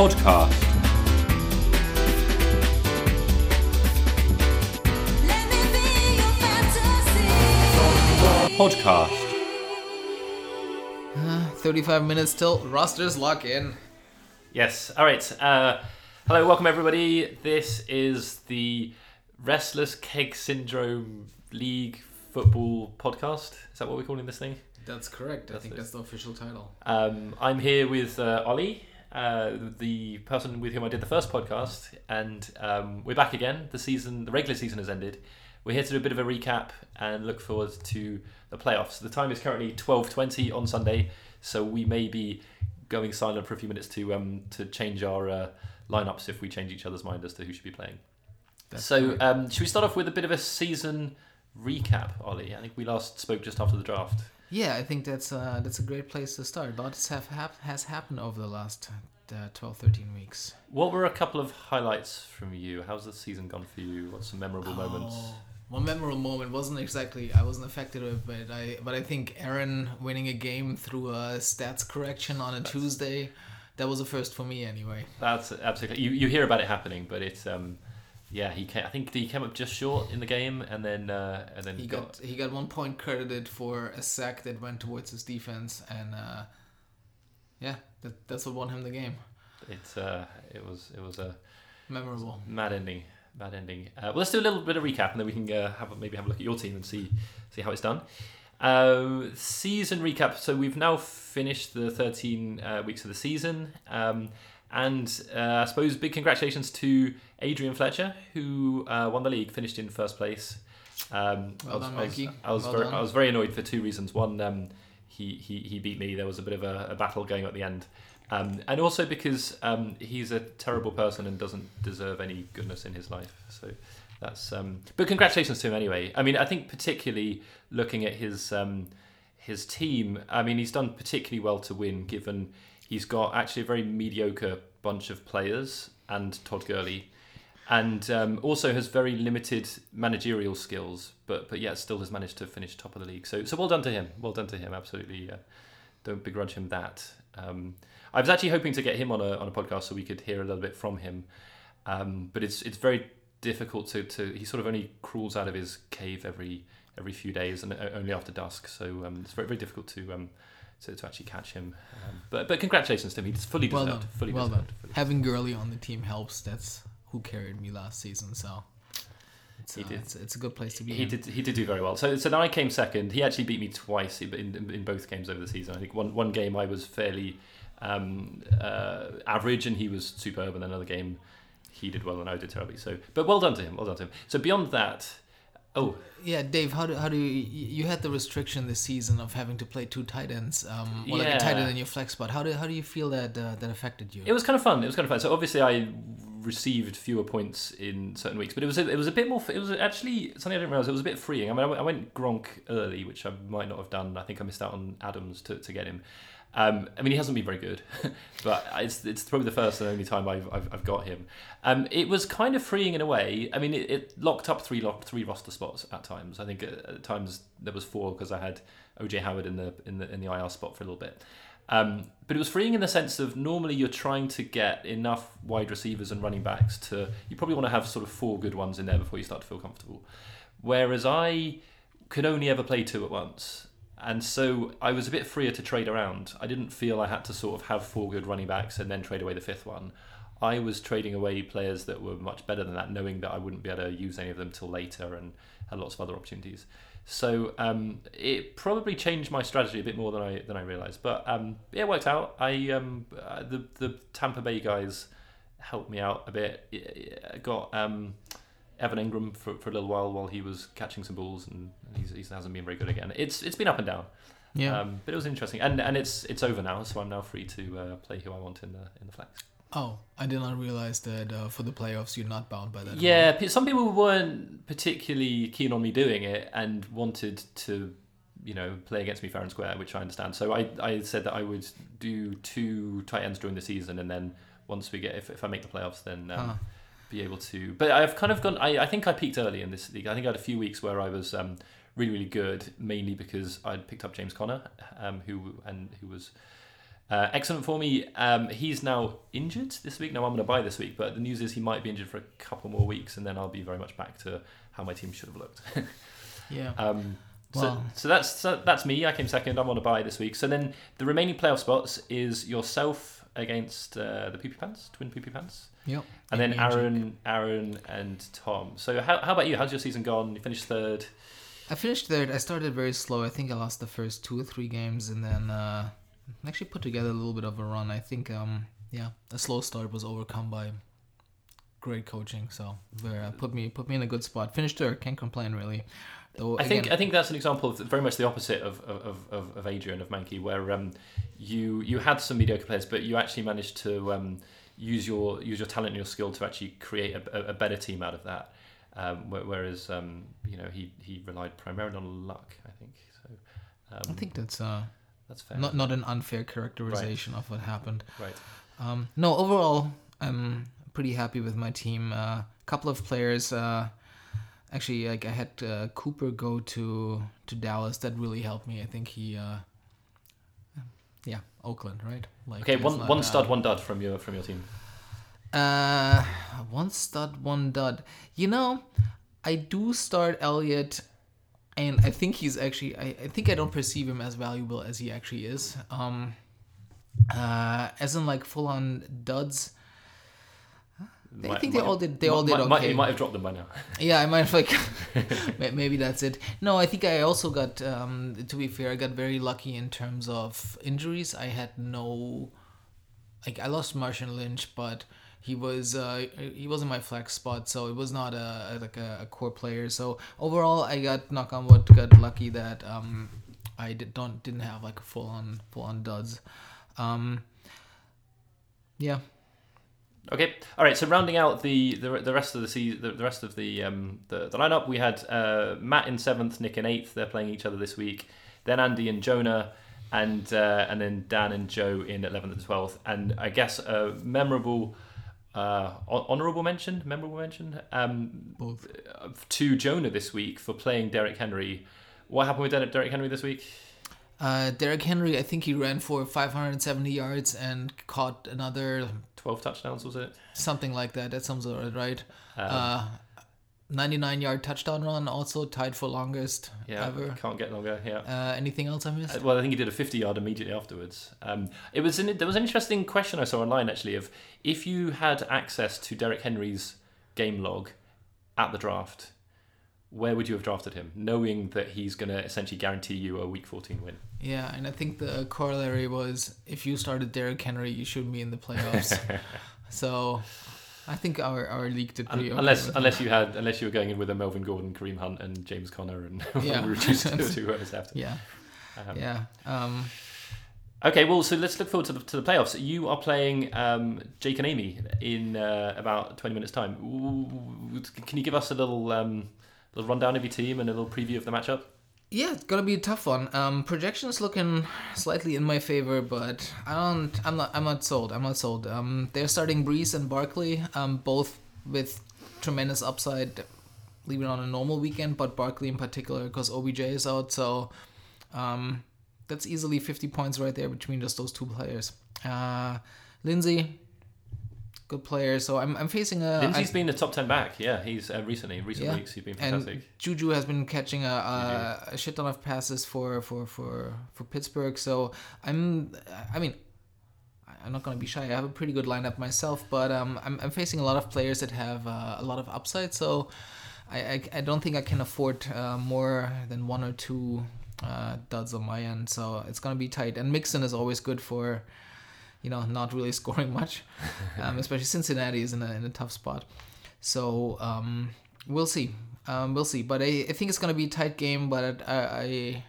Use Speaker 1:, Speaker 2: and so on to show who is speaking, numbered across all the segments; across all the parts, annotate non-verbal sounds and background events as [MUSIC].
Speaker 1: Podcast. Podcast.
Speaker 2: Uh, 35 minutes till rosters lock in.
Speaker 3: Yes. All right. Uh, hello, welcome everybody. This is the Restless Keg Syndrome League Football Podcast. Is that what we're calling this thing?
Speaker 2: That's correct. I
Speaker 3: That's
Speaker 2: think
Speaker 3: it.
Speaker 2: that's the official title.
Speaker 3: Um, I'm here with uh, Ollie, uh, the person with whom I did the first podcast, and um, we're back again. The season, the regular season has ended. We're here to do a bit of a recap and look forward to the playoffs. The time is currently 12:20 on Sunday, so we may be going silent for a few minutes to um, to change our uh, lineups if we change each other's mind as to who should be playing.
Speaker 2: That's
Speaker 3: so, um, should we start off with a bit of a season recap, Ollie? I think we last spoke just after the draft.
Speaker 2: Yeah, I think that's uh, that's a great place to start. Lots have hap- has happened over the last uh, 12, 13 weeks.
Speaker 3: What were a couple of highlights from you? How's the season gone for you? What's some memorable moments?
Speaker 2: One memorable moment wasn't exactly I wasn't affected with it, I but I think Aaron winning a game through a stats correction on a Tuesday, that was a first for me anyway.
Speaker 3: That's absolutely. You, you hear about it happening, but it's um, yeah. He came, I think he came up just short in the game, and then uh, and then
Speaker 2: He got he got one point credited for a sack that went towards his defense, and uh, yeah, that, that's what won him the game.
Speaker 3: It's uh, it was it was a
Speaker 2: Memorable.
Speaker 3: mad ending. Mad ending. Uh, well, let's do a little bit of recap, and then we can uh, have maybe have a look at your team and see see how it's done. Uh, season recap. So we've now finished the 13 uh, weeks of the season, um, and uh, I suppose big congratulations to Adrian Fletcher who uh, won the league, finished in first place. Um,
Speaker 2: Well
Speaker 3: I was,
Speaker 2: done,
Speaker 3: I was. I was
Speaker 2: Well
Speaker 3: very,
Speaker 2: done.
Speaker 3: I was very annoyed for two reasons. One, um, he, he he beat me. There was a bit of a, a battle going at the end. Um, and also because um, he's a terrible person and doesn't deserve any goodness in his life. So that's. Um, but congratulations to him anyway. I mean, I think particularly looking at his um, his team. I mean, he's done particularly well to win, given he's got actually a very mediocre bunch of players and Todd Gurley, and um, also has very limited managerial skills, but but yet still has managed to finish top of the league. So so well done to him. Well done to him. Absolutely. Don't begrudge him that. Um, I was actually hoping to get him on a on a podcast so we could hear a little bit from him, um, but it's it's very difficult to, to he sort of only crawls out of his cave every every few days and only after dusk. So um, it's very very difficult to um, to, to actually catch him. Um, but but congratulations to him. He's fully
Speaker 2: Well
Speaker 3: deserved.
Speaker 2: done.
Speaker 3: Fully
Speaker 2: well
Speaker 3: deserved.
Speaker 2: done. Having Gurley on the team helps. That's who carried me last season. So it's,
Speaker 3: He
Speaker 2: uh,
Speaker 3: did.
Speaker 2: it's, it's a good place to be.
Speaker 3: He
Speaker 2: in.
Speaker 3: did. He did do very well. So, so then I came second. He actually beat me twice in, in, in both games over the season. I think one one game I was fairly um, uh, average, and he was superb. And then another game, he did well, and I did terribly. So, but well done to him. Well done to him. So beyond that, oh,
Speaker 2: Yeah, Dave. How do how do you you had the restriction this season of having to play two tight ends, um, or like a tight
Speaker 3: Yeah.
Speaker 2: end in your flex spot? How do how do you feel that uh, that affected you?
Speaker 3: it was kind of fun. It was kind of fun. So obviously I received fewer points in certain weeks, but it was a, it was a bit more. It was actually something I didn't realize. It was a bit freeing. I mean, I went, I went Gronk early, which I might not have done. I think I missed out on Adams to, to get him. Um, I mean, he hasn't been very good, [LAUGHS] but it's it's probably the first and only time I've I've, I've got him. Um, it was kind of freeing in a way. I mean, it, it locked up three lock, three roster spots at times. I think at, at times there was four because I had OJ Howard in the in the in the IR spot for a little bit. Um, but it was freeing in the sense of normally you're trying to get enough wide receivers and running backs to you probably want to have sort of four good ones in there before you start to feel comfortable. Whereas I could only ever play two at once. And so I was a bit freer to trade around. I didn't feel I had to sort of have four good running backs and then trade away the fifth one. I was trading away players that were much better than that, knowing that I wouldn't be able to use any of them till later and had lots of other opportunities. So um, it probably changed my strategy a bit more than I than I realized. But um, it worked out. I um, uh, the the Tampa Bay guys helped me out a bit. I got um, Evan Engram for, for a little while while he was catching some balls, and he's, he hasn't been very good again. It's it's been up and down.
Speaker 2: yeah.
Speaker 3: Um, but it was interesting, and and it's it's over now, so I'm now free to uh, play who I want in the in the flex.
Speaker 2: oh, I did not realize that uh, for the playoffs you're not bound by that.
Speaker 3: Yeah, some people weren't particularly keen on me doing it and wanted to, you know, play against me fair and square, which I understand. So I, I said that I would do two tight ends during the season, and then once we get if, if I make the playoffs, then um,
Speaker 2: Huh.
Speaker 3: Be able to. But I've kind of gone. I, I think I peaked early in this league. I think I had a few weeks where I was um, really really good, mainly because I'd picked up James Conner, um, who and who was Uh, excellent for me. Um, he's now injured this week. Now I'm going to buy this week, but the news is he might be injured for a couple more weeks, and then I'll be very much back to how my team should have looked. [LAUGHS]
Speaker 2: Yeah.
Speaker 3: um, so,
Speaker 2: Well-
Speaker 3: so that's so that's me. I came second. I'm on a buy this week. So then the remaining playoff spots is yourself against uh, the Poopy Pants, Twin Poopy Pants,
Speaker 2: Yep.
Speaker 3: and then
Speaker 2: me and Jake.
Speaker 3: Aaron, Aaron, and Tom. So how, how about you? How's your season gone? You finished third.
Speaker 2: I finished third. I started very slow. I think I lost the first two or three games, and then uh, actually put together a little bit of a run. I think, um, yeah, a slow start was overcome by great coaching. So uh, put me put me in a good spot. Finished third. Can't complain really. Though
Speaker 3: I think I think that's an example of very much the opposite of of, of, of Adrian of Mankey, where um, you you had some mediocre players, but you actually managed to um, use your use your talent and your skill to actually create a, a- better team out of that. Um, whereas um, you know he, he relied primarily on luck, I think. So um,
Speaker 2: I think that's uh,
Speaker 3: that's fair.
Speaker 2: not not an unfair characterization of what happened.
Speaker 3: right.
Speaker 2: Um, no, overall, I'm pretty happy with my team. A uh, couple of players, uh, actually, like I had uh, Cooper go to to Dallas. That really helped me. I think he, uh, yeah, Oakland, right? Like
Speaker 3: Okay, one one stud, one dud from your from your team.
Speaker 2: Uh, one stud, one dud. You know, I do start Elliott, and I think he's actually. I, I think I don't perceive him as valuable as he actually is. Um, uh, as in like full on duds. I
Speaker 3: Might-
Speaker 2: think they
Speaker 3: might-
Speaker 2: all did. They all did
Speaker 3: might-
Speaker 2: okay.
Speaker 3: you might have dropped them by now.
Speaker 2: Yeah, I might have like [LAUGHS] [LAUGHS] maybe that's it. No, I think I also got um to be fair, I got very lucky in terms of injuries. I had no like I lost Marshawn Lynch, but he was uh he wasn't my flex spot, so it was not a like a, a core player. So overall, I got knock on wood, got lucky that um I did don't didn't have like a full on full on duds. Um yeah,
Speaker 3: Okay, all right. So rounding out the the, the rest of the season, the, the rest of the um the, the lineup, we had uh, Matt in seventh, Nick in eighth. They're playing each other this week. Then Andy and Jonah, and uh, and then Dan and Joe in eleventh and twelfth. And I guess a memorable, uh, hon- mention, memorable mention, um,
Speaker 2: both.
Speaker 3: to Jonah this week for playing Derrick Henry. What happened with Derrick Derrick Henry this week?
Speaker 2: Uh, Derrick Henry, I think he ran for 570 yards and caught another
Speaker 3: Twelve touchdowns was it?
Speaker 2: something like that. That sounds right?
Speaker 3: Um,
Speaker 2: uh, 99 yard touchdown run, also tied for longest
Speaker 3: yeah,
Speaker 2: ever.
Speaker 3: can't get longer. Yeah.
Speaker 2: Uh, anything else I missed?
Speaker 3: Uh, Well, I think he did a 50 yard immediately afterwards. Um, it was an, there was an interesting question I saw online actually of if you had access to Derrick Henry's game log at the draft, where would you have drafted him, knowing that he's going to essentially guarantee you a Week 14 win?
Speaker 2: yeah, and I think the corollary was if you started Derrick Henry, you should be in the playoffs. [LAUGHS] so I think our, our league did
Speaker 3: Un-
Speaker 2: pretty okay
Speaker 3: unless
Speaker 2: with
Speaker 3: unless you had unless you were going in with a Melvin Gordon, Kareem Hunt, and James Conner, and [LAUGHS]
Speaker 2: Yeah.
Speaker 3: reduced to [LAUGHS] left.
Speaker 2: that. Yeah,
Speaker 3: Um,
Speaker 2: yeah. Um,
Speaker 3: Okay, well, so let's look forward to the, to the playoffs. You are playing um, Jake and Amy in uh, about 20 minutes' time. Can you give us a little um, little rundown of your team and a little preview of the matchup?
Speaker 2: Yeah, it's gonna be a tough one. Um, projections looking slightly in my favor, but I don't. I'm not. I'm not sold. I'm not sold. Um, they're starting Brees and Barkley. Um, both with tremendous upside. Leave it on a normal weekend, but Barkley in particular because OBJ is out. So, um, that's easily 50 points right there between just those two players. Uh, Lindsay, good player. So I'm. I'm facing a.
Speaker 3: Lindsay's been a top 10 back. Yeah, he's uh, recently, recent
Speaker 2: Yeah.
Speaker 3: weeks, he's been fantastic. and.
Speaker 2: Juju has been catching a, a, a shit ton of passes for for for for Pittsburgh. So I'm, I mean, I'm not gonna be shy. I have a pretty good lineup myself, but um, I'm I'm facing a lot of players that have uh, a lot of upside. So I, I I don't think I can afford uh, more than one or two uh, duds on my end. So it's gonna be tight. And Mixon is always good for. You know, not really [LAUGHS] scoring much, um, especially Cincinnati is in a, in a tough spot. So um, we'll see. Um, we'll see. But I, I think it's gonna be a tight game. But I, I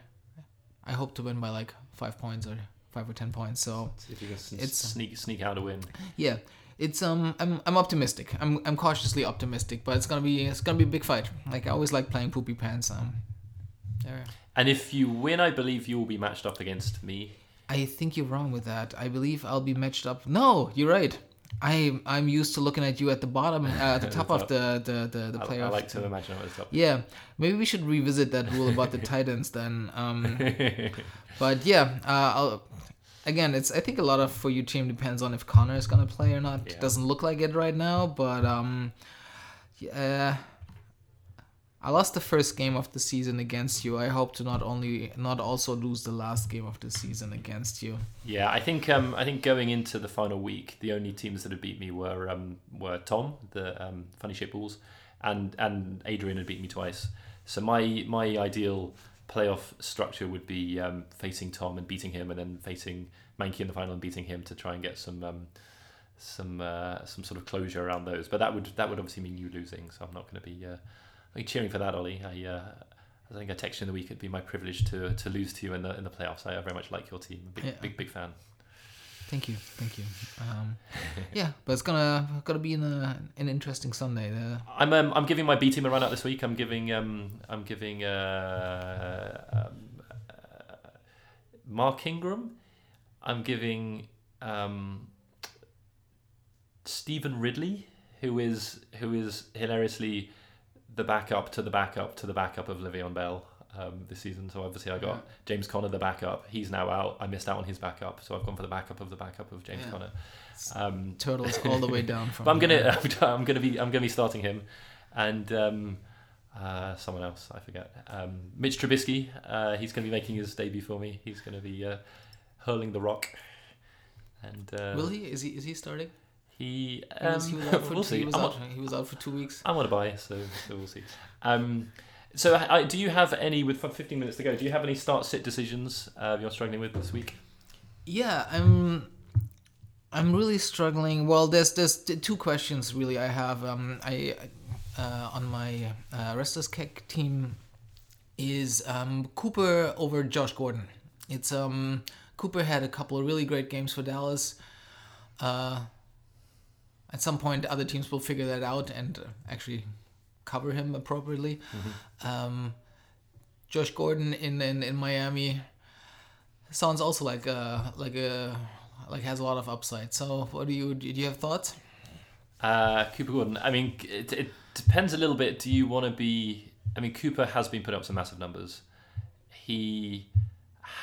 Speaker 2: I hope to win by like five points or five or ten points. So
Speaker 3: if you can
Speaker 2: it's-
Speaker 3: sneak sneak out a win.
Speaker 2: yeah, it's um I'm I'm optimistic. I'm I'm cautiously optimistic. But it's gonna be it's gonna be a big fight. Like I always like playing poopy pants. Um, there.
Speaker 3: And if you win, I believe you will be matched up against me.
Speaker 2: I think you're wrong with that. I believe I'll be matched up. No, you're right. I I'm used to looking at you at the bottom, uh, at the [LAUGHS] top of the the the, the
Speaker 3: I,
Speaker 2: playoff.
Speaker 3: I like to imagine I was top.
Speaker 2: Yeah, maybe we should revisit that rule about the [LAUGHS] Titans then. Um, [LAUGHS] but yeah, uh, I'll again, it's I think a lot of for your team depends on if Conner is gonna play or not.
Speaker 3: Yeah.
Speaker 2: Doesn't look like it right now, but um, yeah. I lost the first game of the season against you. I hope to not only not also lose the last game of the season against you.
Speaker 3: Yeah, I think um, I think going into the final week, the only teams that had beat me were um, were Tom, the um, Funny Shape Balls, and and Adrian had beat me twice. So my my ideal playoff structure would be um, facing Tom and beating him, and then facing Mankey in the final and beating him to try and get some um, some uh, some sort of closure around those. But that would that would obviously mean you losing. So I'm not going to be uh, cheering for that, Ollie. I uh, I think I texted you in the week. It'd be my privilege to to lose to you in the in the playoffs. I very much like your team. Big
Speaker 2: Yeah.
Speaker 3: big big fan.
Speaker 2: Thank you, thank you. Um, [LAUGHS] yeah, but it's gonna gonna be an, uh, an interesting Sunday. The,
Speaker 3: I'm um, I'm giving my B team a run out this week. I'm giving um I'm giving uh, um, uh Mark Ingram. I'm giving um Stevan Ridley, who is who is hilariously the backup to the backup to the backup of Le'Veon Bell um, this season. So obviously I got
Speaker 2: Yeah.
Speaker 3: James Conner the backup. He's now out. I missed out on his backup, so I've gone for the backup of the backup of James
Speaker 2: Yeah.
Speaker 3: Conner. Um,
Speaker 2: turtles all the way down [LAUGHS] from.
Speaker 3: but I'm gonna. [LAUGHS] I'm gonna be I'm gonna be starting him, and um, uh, someone else I forget. Um, Mitch Trubisky. Uh, he's gonna be making his debut for me. He's gonna be uh, hurling the rock. And uh,
Speaker 2: Will he? Is he? Is he starting?
Speaker 3: He,
Speaker 2: He was,
Speaker 3: um,
Speaker 2: he was out [LAUGHS] for,
Speaker 3: we'll
Speaker 2: he was out, he was out for two weeks.
Speaker 3: I'm on a buy, so so we'll see. Um, so I, do you have any with 15 minutes to go? Do you have any start sit decisions uh, you're struggling with this week?
Speaker 2: Yeah, I'm. I'm really struggling. Well, there's there's two questions really. I have um I uh, on my uh, restless keg team is um Cooper over Josh Gordon. It's um Cooper had a couple of really great games for Dallas. Uh, at some point, other teams will figure that out and uh, actually cover him appropriately. Um, Josh Gordon in, in, in Miami sounds also like a like a like has a lot of upside. So, what do you do? You have thoughts?
Speaker 3: Uh, Cooper Gordon. I mean, it, it depends a little bit. Do you want to be? I mean, Cooper has been putting up some massive numbers. He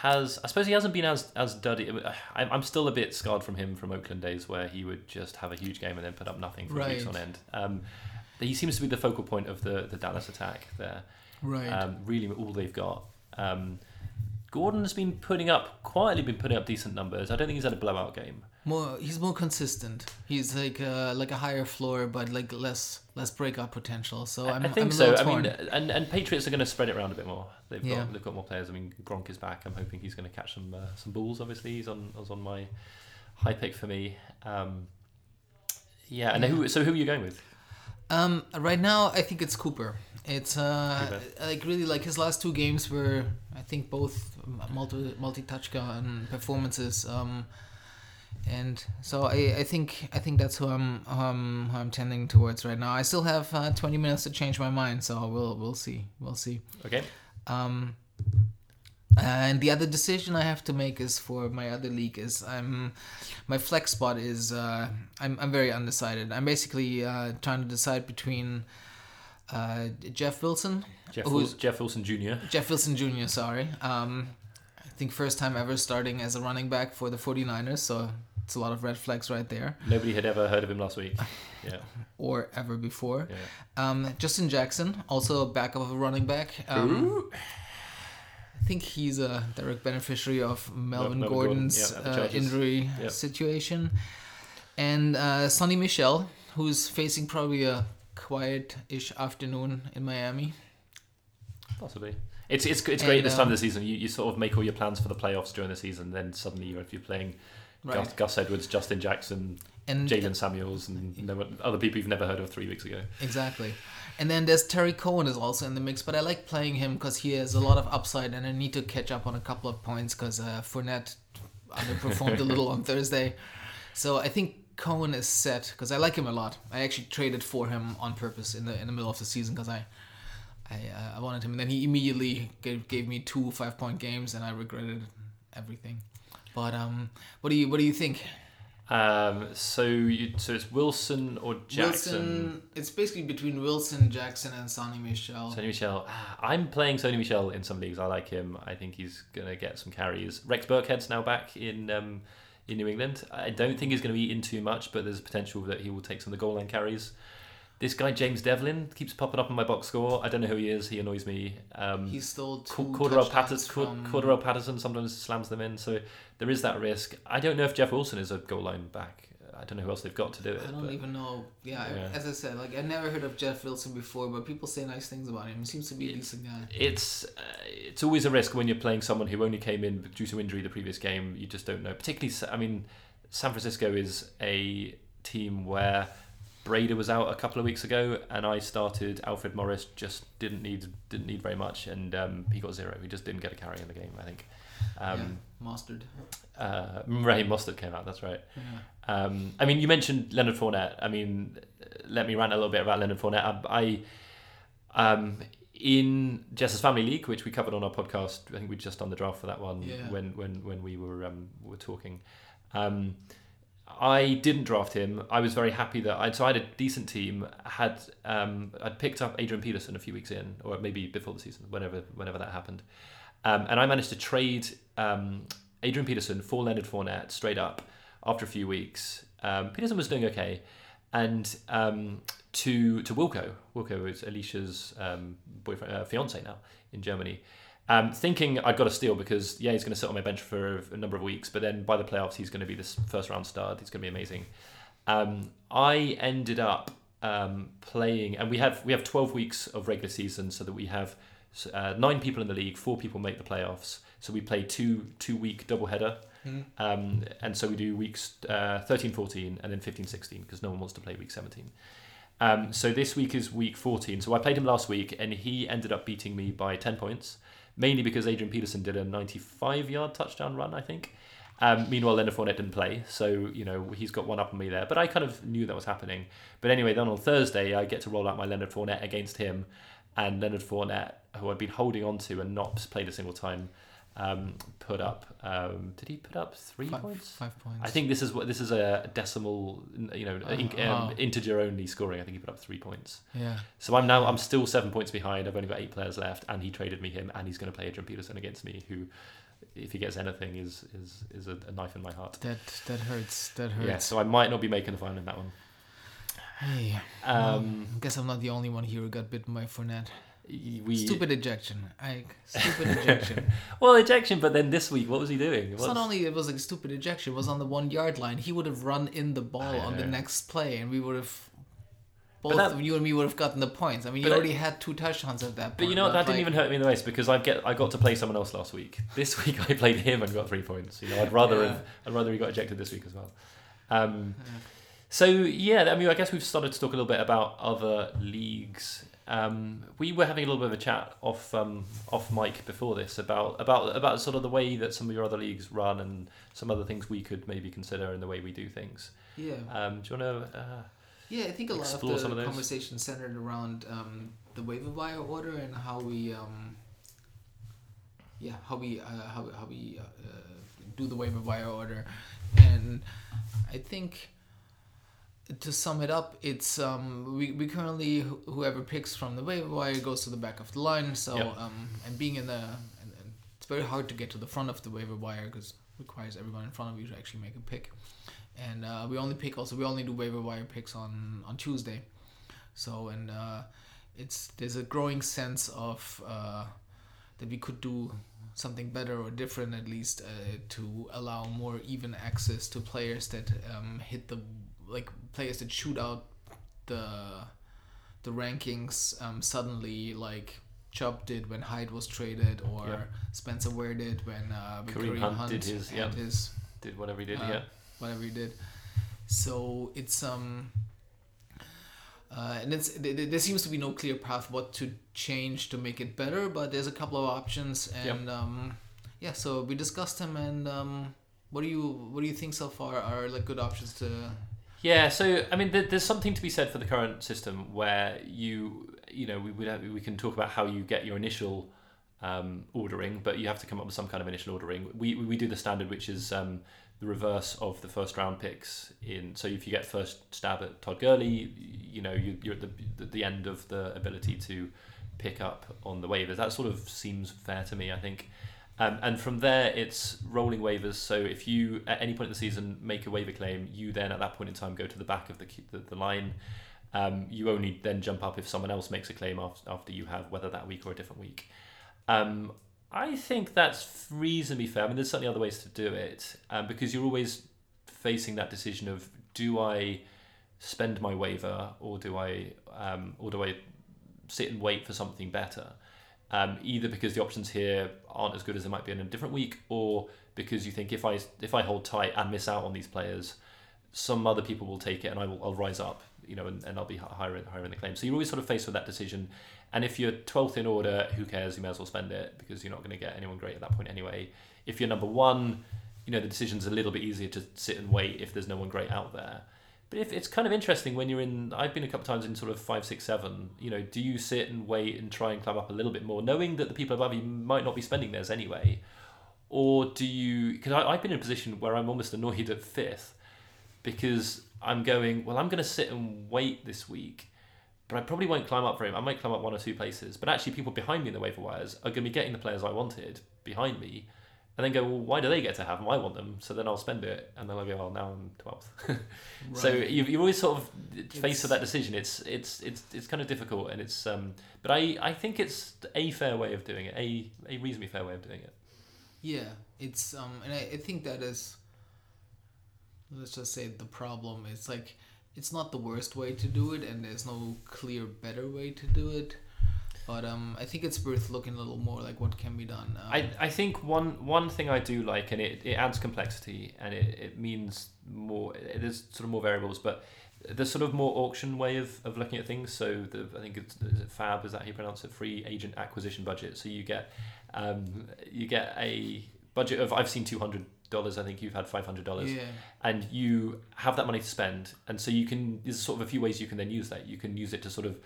Speaker 3: has. I suppose he hasn't been as as duddy. I, I'm still a bit scarred from him from Oakland days, where he would just have a huge game and then put up nothing for weeks on end. Um, he seems to be the focal point of the the Dallas attack there.
Speaker 2: Right.
Speaker 3: Um, really, all they've got. Um, Gordon's been putting up quietly, been putting up decent numbers. I don't think he's had a blowout game.
Speaker 2: More he's more consistent. He's like uh, like a higher floor, but like less less breakout potential. So I'm,
Speaker 3: I think
Speaker 2: I'm
Speaker 3: so. I mean, and, and Patriots are going to spread it around a bit more. They've
Speaker 2: Yeah.
Speaker 3: got they've got more players. I mean, Gronk is back. I'm hoping he's going to catch some uh, some balls. Obviously, he's on was on my high pick for me. Um, yeah, and who? So who are you going with?
Speaker 2: Um, right now, I think it's Cooper. It's uh, like really like his last two games were, I think, both multi multi touchdown performances. Um, and so I, I think I think that's who I'm um, who I'm tending towards right now. I still have uh, 20 minutes to change my mind, so we'll we'll see we'll see.
Speaker 3: Okay.
Speaker 2: Um, and the other decision I have to make is for my other league is I'm my flex spot is uh, I'm I'm very undecided. I'm basically uh, trying to decide between uh, Jeff Wilson,
Speaker 3: Jeff,
Speaker 2: Who's-
Speaker 3: Jeff Wilson Jr.
Speaker 2: Jeff Wilson Jr. Sorry, um, think first time ever starting as a running back for the 49ers, so it's a lot of red flags right there,
Speaker 3: Nobody had ever heard of him last week. [LAUGHS] Yeah.
Speaker 2: or ever before.
Speaker 3: yeah.
Speaker 2: Um, Justin Jackson, also a backup of a running back. Um, I think he's a direct beneficiary of Melvin,
Speaker 3: Melvin Gordon,
Speaker 2: Gordon's
Speaker 3: yeah,
Speaker 2: uh, injury
Speaker 3: Yep.
Speaker 2: situation. And uh, Sony Michel, who's facing probably a quiet-ish afternoon in Miami.
Speaker 3: Possibly. It's it's it's
Speaker 2: And,
Speaker 3: great this time
Speaker 2: um,
Speaker 3: of the season. You, you sort of make all your plans for the playoffs during the season. Then suddenly, you're, if you're playing Gus,
Speaker 2: Right.
Speaker 3: Gus Edwards, Justin Jackson,
Speaker 2: And
Speaker 3: Jaylen Samuels, and no other people you've never heard of three weeks ago.
Speaker 2: Exactly. And then there's Tarik Cohen is also in the mix, but I like playing him because he has a lot of upside, and I need to catch up on a couple of points because uh, Fournette underperformed a [LAUGHS] little on Thursday. So I think Cohen is set because I like him a lot. I actually traded for him on purpose in the in the middle of the season because I I, uh, I wanted him, and then he immediately gave, gave me two five point games, and I regretted everything. But um, what do you what do you think?
Speaker 3: Um, so you, so it's Wilson or Jackson.
Speaker 2: Wilson. It's basically between Wilson, Jackson, and Sony Michel.
Speaker 3: Sony Michel. Ah, I'm playing Sony Michel in some leagues. I like him. I think he's gonna get some carries. Rex Burkhead's now back in um, in New England. I don't think he's going to be in too much, but there's a potential that he will take some of the goal line carries. This guy James Develin keeps popping up on my box score. I don't know who he is. He annoys me. Um,
Speaker 2: he stole two
Speaker 3: Cor- Cordarrelle Patterson,
Speaker 2: from.
Speaker 3: Cordarrelle Patterson sometimes slams them in, so there is that risk. I don't know if Jeff Wilson is a goal line back. I don't know who else they've got to do it.
Speaker 2: I don't
Speaker 3: but-
Speaker 2: even know. Yeah,
Speaker 3: Yeah.
Speaker 2: as I said, like I never heard of Jeff Wilson before, but people say nice things about him. He seems to be a decent guy.
Speaker 3: it's uh, it's always a risk when you're playing someone who only came in due to injury the previous game. You just don't know. Particularly, I mean, San Francisco is a team where Breida was out a couple of weeks ago, and I started Alfred Morris. Just didn't need didn't need very much, and um, he got zero. He just didn't get a carry in the game. I think. Um,
Speaker 2: yeah, mustard.
Speaker 3: uh, [LAUGHS] Raheem Mostert came out. That's right.
Speaker 2: Yeah.
Speaker 3: Um, I mean, you mentioned Leonard Fournette. I mean, let me rant a little bit about Leonard Fournette. I, I um, in Jess's Family League, which we covered on our podcast. I think we just done the draft for that one
Speaker 2: Yeah.
Speaker 3: when when when we were um, were talking. Um, I didn't draft him. I was very happy that I so I had a decent team. Had um, I'd picked up Adrian Peterson a few weeks in, or maybe before the season, whenever whenever that happened, um, and I managed to trade um, Adrian Peterson for Leonard Fournette straight up after a few weeks. Um, Peterson was doing okay, and um, to to Wilco. Wilco is Alicia's um, boyfriend, uh, fiance now in Germany. Um, thinking I'd got a steal because yeah he's going to sit on my bench for a number of weeks, but then by the playoffs he's going to be this first round stud. He's going to be amazing. Um, I ended up um, playing, and we have we have twelve weeks of regular season, so that we have uh, nine people in the league. Four people make the playoffs, so we play two two week double header.
Speaker 2: Hmm.
Speaker 3: Um, and so we do weeks uh, 13, 14, and then 15, 16, because no one wants to play week 17. Um, so this week is week 14. So I played him last week, and he ended up beating me by 10 points, mainly because Adrian Peterson did a 95 yard touchdown run, I think. Um, meanwhile, Leonard Fournette didn't play, so you know he's got one up on me there. But I kind of knew that was happening. But anyway, then on Thursday, I get to roll out my Leonard Fournette against him, and Leonard Fournette, who I'd been holding on to and not played a single time, um, put up. Um, did he put up three
Speaker 2: Five,
Speaker 3: points?
Speaker 2: five points.
Speaker 3: I think this is what this is a decimal, you know,
Speaker 2: Oh,
Speaker 3: in-
Speaker 2: oh.
Speaker 3: um, integer only scoring. I think he put up three points.
Speaker 2: Yeah.
Speaker 3: So I'm now I'm still seven points behind. I've only got eight players left, and he traded me him, and he's going to play Adrian Peterson against me, who, if he gets anything, is is is a, a knife in my heart.
Speaker 2: That that hurts. That hurts.
Speaker 3: Yeah, so I might not be making the final in that one.
Speaker 2: Hey.
Speaker 3: Um,
Speaker 2: I guess I'm not the only one here who got bitten by Fournette.
Speaker 3: We
Speaker 2: Stupid ejection. I stupid [LAUGHS] ejection.
Speaker 3: well ejection, but then this week, what was he doing?
Speaker 2: It's not only it was like a stupid ejection. It was on the one yard line. He would have run in the ball on the next play, and we would have. Both
Speaker 3: that-
Speaker 2: you and me would have gotten the points. I mean, you already had two touchdowns at that point.
Speaker 3: But you know what? That didn't even hurt me in the race because I get I got to play someone else last week. [LAUGHS] This week I played him and got three points. You know, I'd rather
Speaker 2: Yeah.
Speaker 3: have, I'd rather he got ejected this week as well. Um,
Speaker 2: Yeah.
Speaker 3: so yeah, I mean, I guess we've started to talk a little bit about other leagues. Um, we were having a little bit of a chat off um, off mic before this about about about sort of the way that some of your other leagues run and some other things we could maybe consider in the way we do things.
Speaker 2: Yeah.
Speaker 3: Um, do you want to? Uh,
Speaker 2: Yeah, I think a lot of the
Speaker 3: of
Speaker 2: conversation centered around um, the waiver wire order and how we, um, yeah, how we uh, how how we uh, uh, do the waiver wire order, and I think to sum it up, it's um, we, we currently wh- whoever picks from the waiver wire goes to the back of the line. So
Speaker 3: Yep.
Speaker 2: um, and being in the and, and it's very hard to get to the front of the waiver wire because requires everyone in front of you to actually make a pick and uh, we only pick also we only do waiver wire picks on on Tuesday. So and uh, it's there's a growing sense of uh, that we could do something better or different at least uh, to allow more even access to players that um, hit the like players that shoot out the the rankings um, suddenly like Chubb did when Hyde was traded or. Spencer Ware did when uh, when
Speaker 3: Kareem
Speaker 2: Kareem
Speaker 3: Hunt did his- yeah.
Speaker 2: his
Speaker 3: did whatever he did.
Speaker 2: Uh,
Speaker 3: yeah.
Speaker 2: whatever he did. So it's um, uh, and it's th- th- there seems to be no clear path what to change to make it better, but there's a couple of options, and um, yeah. So we discussed them, and um, what do you what do you think so far are like good options to?
Speaker 3: Yeah, so I mean, there, there's something to be said for the current system where you, you know, we would have, we can talk about how you get your initial um, ordering, but you have to come up with some kind of initial ordering. We we do the standard, which is um, the reverse of the first round picks. In so if you get first stab at Todd Gurley, you know you, you're at the the end of the ability to pick up on the waivers. That sort of seems fair to me. I think. Um, and from there, it's rolling waivers. So if you, at any point in the season, make a waiver claim, you then at that point in time go to the back of the the, the line. Um, you only then jump up if someone else makes a claim after, after you have, whether that week or a different week. Um, I think that's reasonably fair. I mean, there's certainly other ways to do it um, because you're always facing that decision of do I spend my waiver or do I um, or do I sit and wait for something better? Um, either because the options here aren't as good as they might be in a different week, or because you think if I if I hold tight and miss out on these players, some other people will take it and I will I'll rise up, you know, and, and I'll be higher higher in the claim. So you're always sort of faced with that decision. And if you're 12th in order, who cares? You may as well spend it because you're not going to get anyone great at that point anyway. If you're number one, you know the decision's a little bit easier to sit and wait if there's no one great out there. But if it's kind of interesting when you're in, I've been a couple times in sort of five, six, seven. You know, do you sit and wait and try and climb up a little bit more, knowing that the people above you might not be spending theirs anyway, or do you? Because I've been in a position where I'm almost annoyed at fifth because I'm going. Well, I'm going to sit and wait this week, but I probably won't climb up very. I might climb up one or two places, but actually, people behind me in the waiver wires are going to be getting the players I wanted behind me and then go, well, why do they get to have them? I want them, so then I'll spend it, and then I'll go, well, now I'm twelfth. [LAUGHS] right. So you you always sort of face with that decision. It's it's it's it's kind of difficult, and it's um, but I I think it's a fair way of doing it, a a reasonably fair way of doing it.
Speaker 2: Yeah, it's um, and I, I think that is. Let's just say the problem It's like it's not the worst way to do it, and there's no clear better way to do it but um, I think it's worth looking a little more like what can be done. Um,
Speaker 3: I, I think one one thing I do like, and it, it adds complexity, and it, it means more. There's sort of more variables, but the sort of more auction way of, of looking at things. So the I think it's is it FAAB is that how you pronounce it? Free agent acquisition budget. So you get um, you get a budget of I've seen two hundred dollars. I think you've had five hundred dollars,
Speaker 2: yeah.
Speaker 3: and you have that money to spend, and so you can. There's sort of a few ways you can then use that. You can use it to sort of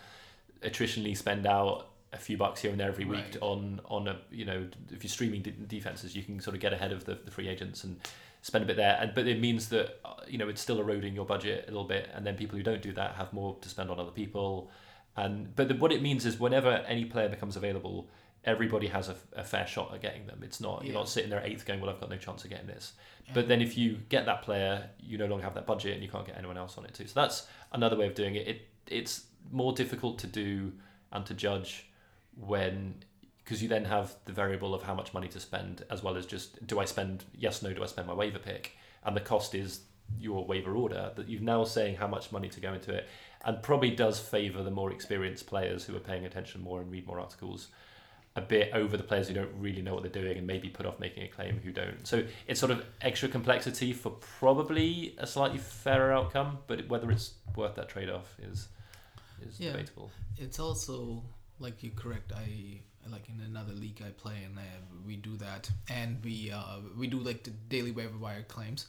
Speaker 3: attritionally spend out a few bucks here and there every week
Speaker 2: Right.
Speaker 3: on on a you know if you're streaming de- defenses you can sort of get ahead of the, the free agents and spend a bit there. And but it means that uh, you know it's still eroding your budget a little bit and then people who don't do that have more to spend on other people. And but the, what it means is whenever any player becomes available everybody has a, a fair shot at getting them. It's not you're not sitting there eighth going well I've got no chance of getting this.
Speaker 2: Yeah.
Speaker 3: but then if you get that player you no longer have that budget and you can't get anyone else on it too. So that's another way of doing it, it it's more difficult to do and to judge when because you then have the variable of how much money to spend as well as just do I spend yes no do I spend my waiver pick? And the cost is your waiver order that you're now saying how much money to go into it and probably does favor the more experienced players who are paying attention more and read more articles a bit over the players who don't really know what they're doing and maybe put off making a claim who don't. So it's sort of extra complexity for probably a slightly fairer outcome but whether it's worth that trade-off is is
Speaker 2: Yeah.
Speaker 3: debatable.
Speaker 2: It's also like you're correct i like in another league i play and uh, we do that. And we uh, we do like the daily waiver wire claims.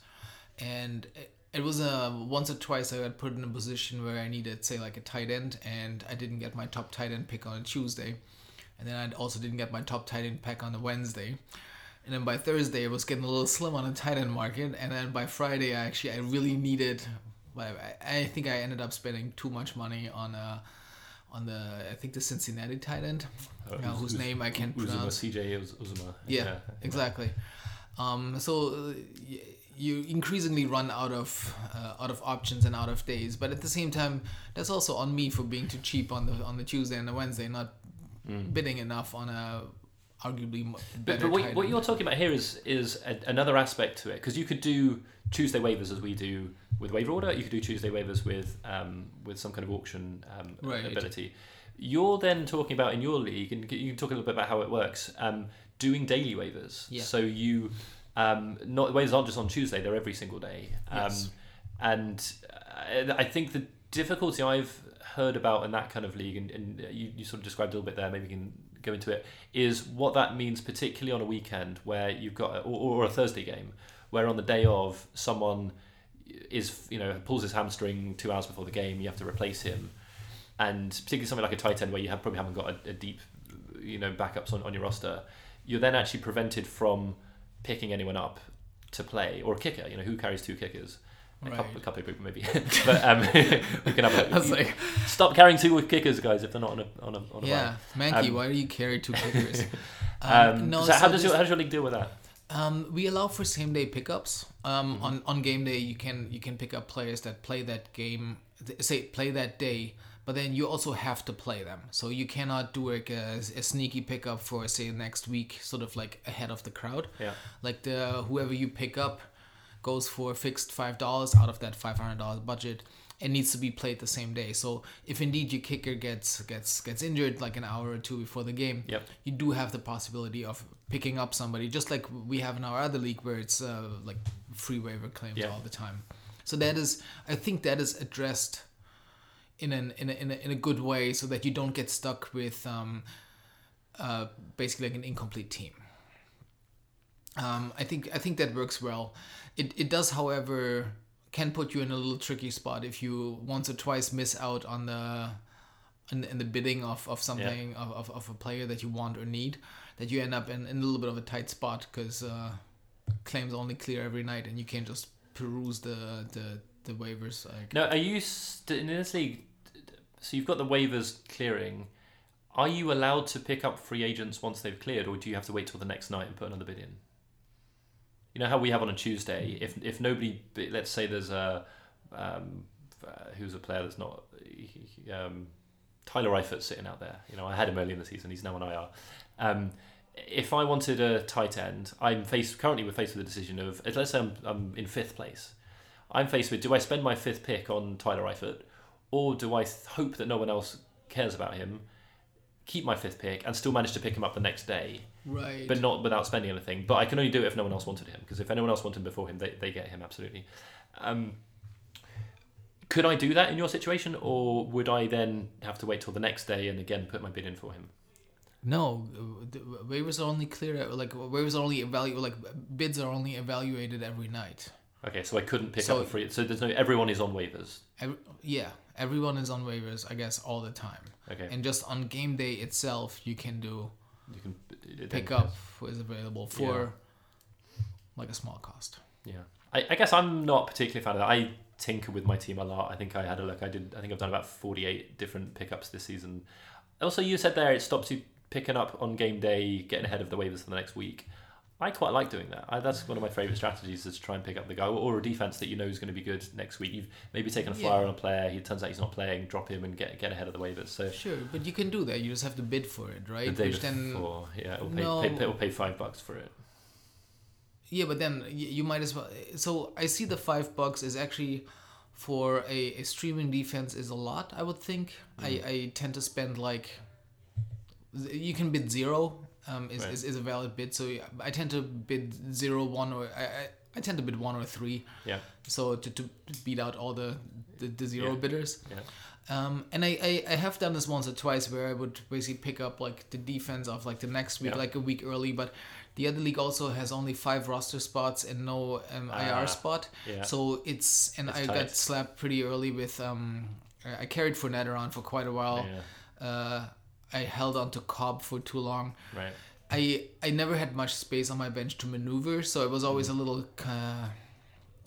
Speaker 2: And it, was uh, once or twice i got put in a position where i needed say like a tight end and i didn't get my top tight end pick on a tuesday. And then i also didn't get my top tight end pick on a wednesday. And then by thursday it was getting a little slim on the tight end market. And then by friday i actually i really needed I, I think i ended up spending too much money on uh on the I think the Cincinnati tight end,
Speaker 3: Uh,
Speaker 2: uh, whose name I can't
Speaker 3: Uzomah,
Speaker 2: pronounce.
Speaker 3: CJ Uz- Uzomah.
Speaker 2: Yeah, exactly. Um, so uh, y- you increasingly run out of uh, out of options and out of days, but at the same time, that's also on me for being too cheap on the on the Tuesday and the Wednesday, not
Speaker 3: Mm.
Speaker 2: bidding enough on a arguably
Speaker 3: But, but what, what you're talking about here is is a, another aspect to it because you could do Tuesday waivers as we do with waiver order. You could do Tuesday waivers with um, with some kind of auction um,
Speaker 2: Right.
Speaker 3: ability. You're then talking about in your league, and you can talk a little bit about how it works. Um, doing daily waivers.
Speaker 2: Yeah.
Speaker 3: So you um, not waivers aren't just on Tuesday; they're every single day. Um,
Speaker 2: Yes.
Speaker 3: And uh, I think the difficulty I've heard about in that kind of league, and, and you, you sort of described a little bit there, maybe we can go into it, is what that means, particularly on a weekend where you've got, or, or a Thursday game, where on the day of someone is, you know, pulls his hamstring two hours before the game, you have to replace him. And particularly something like a tight end where you have, probably haven't got a, a deep, you know backups on, on your roster, you're then actually prevented from picking anyone up to play or a kicker. You know who carries two kickers. A, couple, a couple of people maybe, [LAUGHS] but um, [LAUGHS] we can have
Speaker 2: I was like,
Speaker 3: stop carrying two kickers, guys, if they're not on a on a on a
Speaker 2: yeah, Mankey,
Speaker 3: Um,
Speaker 2: why do you carry two kickers?
Speaker 3: bye. [LAUGHS] Um,
Speaker 2: no,
Speaker 3: so, how does your how does your league deal with that?
Speaker 2: Um, we allow for same day pickups. Um,
Speaker 3: Mm-hmm.
Speaker 2: on on game day, you can you can pick up players that play that game, say play that day, but then you also have to play them. So you cannot do like a, a sneaky pickup for say next week, sort of like ahead of the crowd.
Speaker 3: Yeah.
Speaker 2: Like the whoever you pick up goes for a fixed five dollars out of that five hundred dollars budget. It needs to be played the same day. So if indeed your kicker gets gets gets injured like an hour or two before the game,
Speaker 3: Yep.
Speaker 2: you do have the possibility of picking up somebody, just like we have in our other league where it's uh, like free waiver claims
Speaker 3: Yeah.
Speaker 2: all the time. So that is, I think that is addressed in an in a, in a, in a good way, so that you don't get stuck with um, uh, basically like an incomplete team. Um, I think I think that works well. It it does, however, can put you in a little tricky spot if you once or twice miss out on the in, in the bidding of, of something of, of, of a player that you want or need that you end up in, in a little bit of a tight spot because uh, claims only clear every night and you can't just peruse the the, the waivers like
Speaker 3: No, are you st- in this league? So you've got the waivers clearing. Are you allowed to pick up free agents once they've cleared, or do you have to wait till the next night and put another bid in? You know how we have on a Tuesday. If if nobody, let's say there's a um, uh, who's a player that's not um, Tyler Eifert sitting out there. You know, I had him early in the season. He's now on IR. Um, if I wanted a tight end, I'm faced currently we're faced with the decision of let's say I'm, I'm in fifth place. I'm faced with do I spend my fifth pick on Tyler Eifert, or do I th- hope that no one else cares about him, keep my fifth pick, and still manage to pick him up the next day,
Speaker 2: right
Speaker 3: but not without spending anything? But I can only do it if no one else wanted him, because if anyone else wanted him before him, they, they get him absolutely. Um, could I do that in your situation, or would I then have to wait till the next day and again put my bid in for him?
Speaker 2: no waivers are only clear like waivers are only evaluate like bids are only evaluated every night
Speaker 3: Okay, so I couldn't pick
Speaker 2: So-
Speaker 3: up a free. So there's no everyone is on waivers.
Speaker 2: Every, yeah everyone is on waivers i guess all the time
Speaker 3: Okay,
Speaker 2: and just on game day itself you can do
Speaker 3: you can it
Speaker 2: pick up who is available for like a small cost
Speaker 3: Yeah, I, I guess I'm not particularly a fan of that. I tinker with my team a lot. I think I had a look. I did. I think I've done about 48 different pickups this season. Also, you said there it stops you picking up on game day, getting ahead of the waivers for the next week. I quite like doing that. I, that's one of my favourite strategies is to try and pick up the guy or, or a defense that you know is going to be good next week. You've maybe taken a flyer
Speaker 2: Yeah.
Speaker 3: on a player. He turns out he's not playing. Drop him and get get ahead of the waivers. So
Speaker 2: Sure, but you can do that. You just have to bid for it, right?
Speaker 3: the day
Speaker 2: Which then,
Speaker 3: before, yeah, it'll pay,
Speaker 2: No.
Speaker 3: pay, pay, it'll pay five bucks for it.
Speaker 2: yeah, but then you might as well. So I see the five bucks is actually for a, a streaming defense is a lot. I would think. I, mm. I tend to spend like you can bid zero. Um, is,
Speaker 3: Right.
Speaker 2: is, is a valid bid. So I tend to bid zero, one, or I, I, I tend to bid one or three.
Speaker 3: Yeah,
Speaker 2: So to, to beat out all the the, the zero
Speaker 3: Yeah.
Speaker 2: bidders.
Speaker 3: yeah,
Speaker 2: Um, and I, I, I have done this once or twice where I would basically pick up like the defense of like the next week,
Speaker 3: Yeah.
Speaker 2: like a week early. But the other league also has only five roster spots and no um,
Speaker 3: Ah,
Speaker 2: IR spot.
Speaker 3: yeah.
Speaker 2: So it's and
Speaker 3: It's
Speaker 2: I
Speaker 3: tight.
Speaker 2: got slapped pretty early with um, I I carried Fournette around for quite a while.
Speaker 3: yeah,
Speaker 2: Uh, I held on to Cobb for too long.
Speaker 3: right.
Speaker 2: I I never had much space on my bench to maneuver, so I was always a little uh,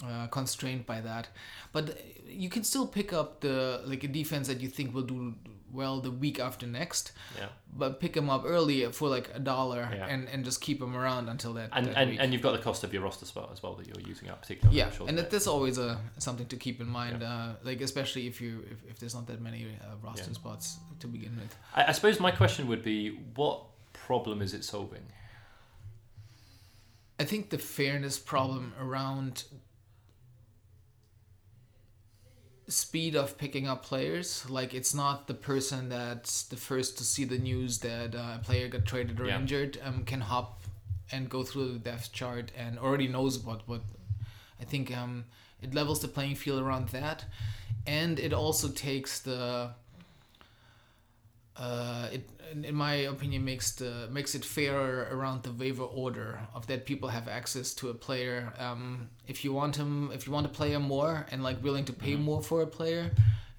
Speaker 2: uh, constrained by that. But you can still pick up the like a defense that you think will do well the week after next,
Speaker 3: Yeah.
Speaker 2: but pick them up early for like a dollar
Speaker 3: Yeah.
Speaker 2: and, and just keep them around until that.
Speaker 3: And,
Speaker 2: that
Speaker 3: and,
Speaker 2: week.
Speaker 3: and you've got the cost of your roster spot as well that you're using up, particularly.
Speaker 2: yeah,
Speaker 3: on the short
Speaker 2: and that, that's always a something to keep in mind. Uh, like especially if you if, if there's not that many uh, roster
Speaker 3: Yeah.
Speaker 2: spots to begin with.
Speaker 3: I, I suppose my question would be, what problem is it solving?
Speaker 2: I think the fairness problem around speed of picking up players, like it's not the person that's the first to see the news that uh, a player got traded or
Speaker 3: Yeah.
Speaker 2: injured um, can hop and go through the depth chart and already knows what what. I think um, it levels the playing field around that, and it also takes the uh, it in my opinion makes the makes it fairer around the waiver order of that people have access to a player um, if you want him if you want to play him more and like willing to pay more for a player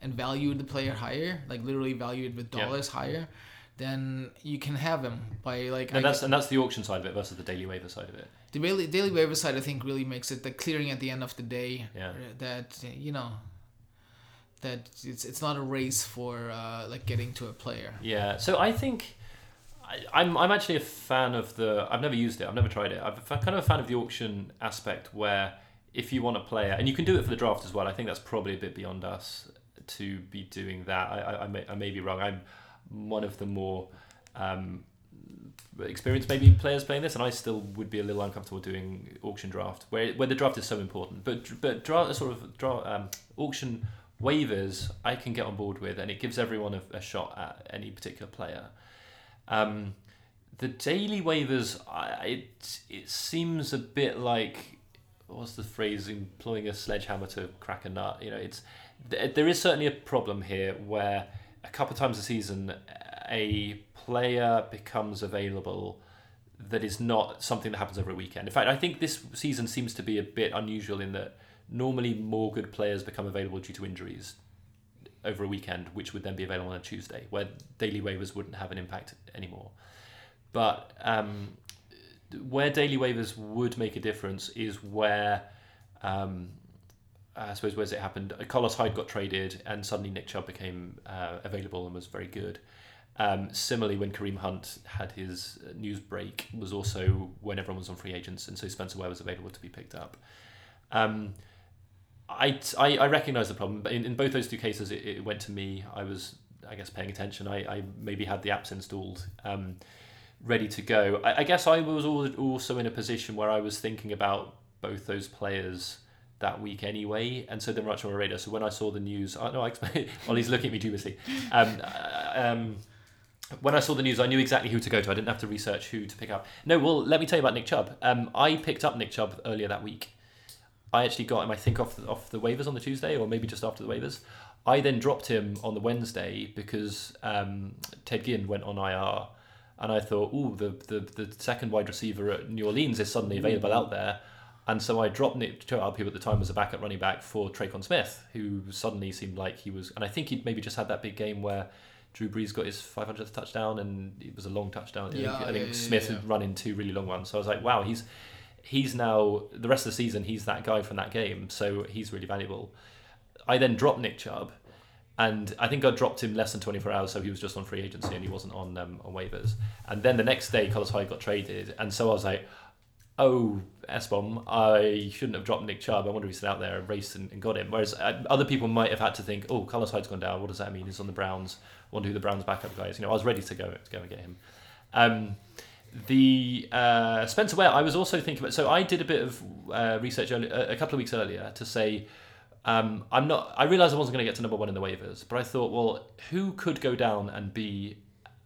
Speaker 2: and value the player higher like literally value it with dollars higher then you can have him by like.
Speaker 3: And
Speaker 2: I-
Speaker 3: that's and that's the auction side of it versus the daily waiver side of it.
Speaker 2: the daily daily waiver side, I think, really makes it the clearing at the end of the day.
Speaker 3: Yeah.
Speaker 2: That you know. That it's it's not a race for uh, like getting to a player.
Speaker 3: Yeah, so I think I, I'm I'm actually a fan of the. I've never used it. I've never tried it. I'm kind of a fan of the auction aspect where if you want a player, and you can do it for the draft as well. I think that's probably a bit beyond us to be doing that. I I, I, may, I may be wrong. I'm one of the more um, experienced maybe players playing this, and I still would be a little uncomfortable doing auction draft where where the draft is so important. But but draw sort of draw um, auction waivers I can get on board with, and it gives everyone a, a shot at any particular player. Um, the daily waivers, I, it it seems a bit like what's the phrase? Employing a sledgehammer to crack a nut. You know, it's th- there is certainly a problem here where a couple of times a season a player becomes available that is not something that happens every weekend. In fact, I think this season seems to be a bit unusual in that normally more good players become available due to injuries over a weekend, which would then be available on a Tuesday, where daily waivers wouldn't have an impact anymore. But um, where daily waivers would make a difference is where, um, I suppose, where's it happened? Carlos Hyde got traded, and suddenly Nick Chubb became uh, available and was very good. Um, similarly, when Kareem Hunt had his uh, news break, was also when everyone was on free agents, and so Spencer Ware was available to be picked up. Um, I, I, recognise the problem, but in, in both those two cases, it, it went to me. I was, I guess, paying attention. I, I maybe had the apps installed, um, ready to go. I, I guess I was also in a position where I was thinking about both those players that week anyway, and so they're much on my radar. So when I saw the news, I know I. [LAUGHS] Oli's looking at me dubiously. Um, uh, um, when I saw the news, I knew exactly who to go to. I didn't have to research who to pick up. No, well, let me tell you about Nick Chubb. Um, I picked up Nick Chubb earlier that week. I actually got him, I think, off the, off the waivers on the Tuesday, or maybe just after the waivers. I then dropped him on the Wednesday because um, Ted Ginn went on IR, and I thought, ooh, the, the the second wide receiver at New Orleans is suddenly available out there, and so I dropped Nick Chubb, who at the time was a backup running back for Tre'Quan Smith, who suddenly seemed like he was, and I think he'd maybe just had that big game where. Drew Brees got his 500th touchdown, and it was a long touchdown. I
Speaker 2: Yeah,
Speaker 3: think, I think
Speaker 2: yeah,
Speaker 3: Smith
Speaker 2: yeah.
Speaker 3: had run in two really long ones. So I was like, wow, he's he's now the rest of the season. He's that guy from that game, so he's really valuable. I then dropped Nick Chubb, and I think I dropped him less than 24 hours, so he was just on free agency and he wasn't on um, on waivers. And then the next day, Carlos Hyde got traded, and so I was like, oh, S-bomb, I shouldn't have dropped Nick Chubb. I wonder if he's out there and raced and, and got him. Whereas uh, other people might have had to think, oh, Carlos Hyde's gone down. What does that mean? He's on the Browns. wonder who the Browns backup guy is. You know, I was ready to go to go and get him. Um, the uh, Spencer Ware, I was also thinking about. So I did a bit of uh, research early, a couple of weeks earlier to say um, I'm not. I realized I wasn't going to get to number one in the waivers, but I thought, well, who could go down and be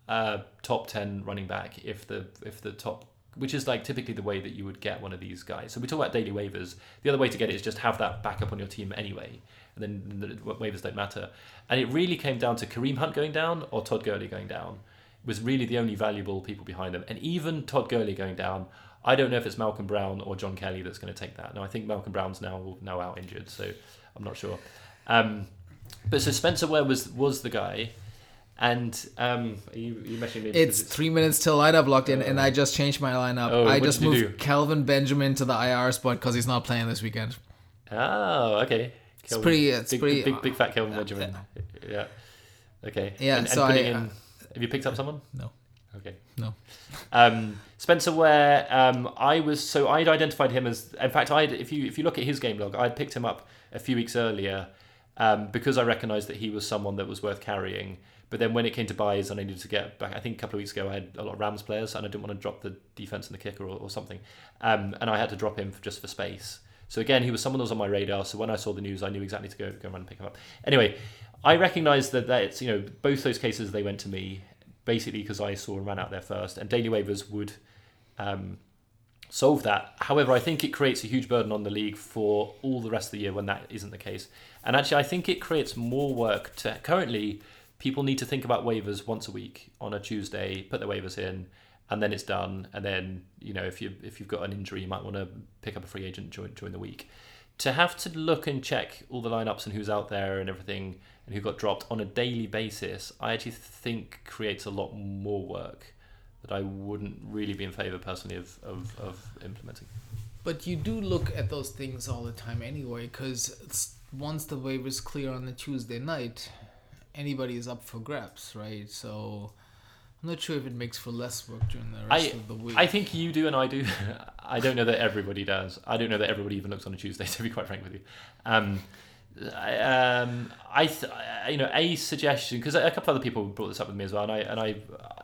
Speaker 3: a top ten running back if the if the top, which is like typically the way that you would get one of these guys. So we talk about daily waivers. The other way to get it is just have that backup on your team anyway, and then the waivers don't matter. And it really came down to Kareem Hunt going down or Todd Gurley going down was really the only valuable people behind them. And even Todd Gurley going down, I don't know if it's Malcolm Brown or John Kelly that's going to take that. Now I think Malcolm Brown's now now out injured, so I'm not sure. Um, but so Spencer Ware was was the guy, and um, are you, you messaging me?
Speaker 2: It's three minutes till lineup locked in, and I just changed my lineup.
Speaker 3: Oh,
Speaker 2: I just moved? Kelvin Benjamin to the IR spot because he's not playing this weekend.
Speaker 3: oh okay.
Speaker 2: It's pretty- it's
Speaker 3: big,
Speaker 2: pretty-
Speaker 3: big, big, fat Kelvin Benjamin. Yeah. Okay.
Speaker 2: Yeah,
Speaker 3: And, and putting
Speaker 2: I-
Speaker 3: in, have you picked up someone?
Speaker 2: No.
Speaker 3: Okay.
Speaker 2: No.
Speaker 3: Um, Spencer Ware, um, I was so I'd identified him as. In fact, I if you if you look at his game log, I'd picked him up a few weeks earlier um, because I recognised that he was someone that was worth carrying. But then when it came to byes and I needed to get back, I think a couple of weeks ago I had a lot of Rams players and I didn't want to drop the defense and the kicker or, or something, um, and I had to drop him for, just for space. So again, he was someone that was on my radar. So when I saw the news, I knew exactly to go go around and pick him up. Anyway, I recognise that that it's you know both those cases they went to me basically because I saw and ran out there first, and daily waivers would um, solve that. However, I think it creates a huge burden on the league for all the rest of the year when that isn't the case. And actually, I think it creates more work to currently. People need to think about waivers once a week on a Tuesday, put their waivers in, and then it's done. And then you know if you if you've got an injury, you might want to pick up a free agent during during the week. to have to look and check all the lineups and who's out there and everything and who got dropped on a daily basis, I actually think creates a lot more work that I wouldn't really be in favour personally of, of, of implementing.
Speaker 2: But you do look at those things all the time anyway, because once the waivers clear on a Tuesday night, anybody is up for grabs, right? So I'm not sure if it makes for less work during the rest
Speaker 3: I,
Speaker 2: of the week.
Speaker 3: I think you do and I do. [LAUGHS] I don't know that everybody does. I don't know that everybody even looks on a Tuesday. [LAUGHS] To be quite frank with you, um, um, I th- you know a suggestion because a couple of other people brought this up with me as well, and I and I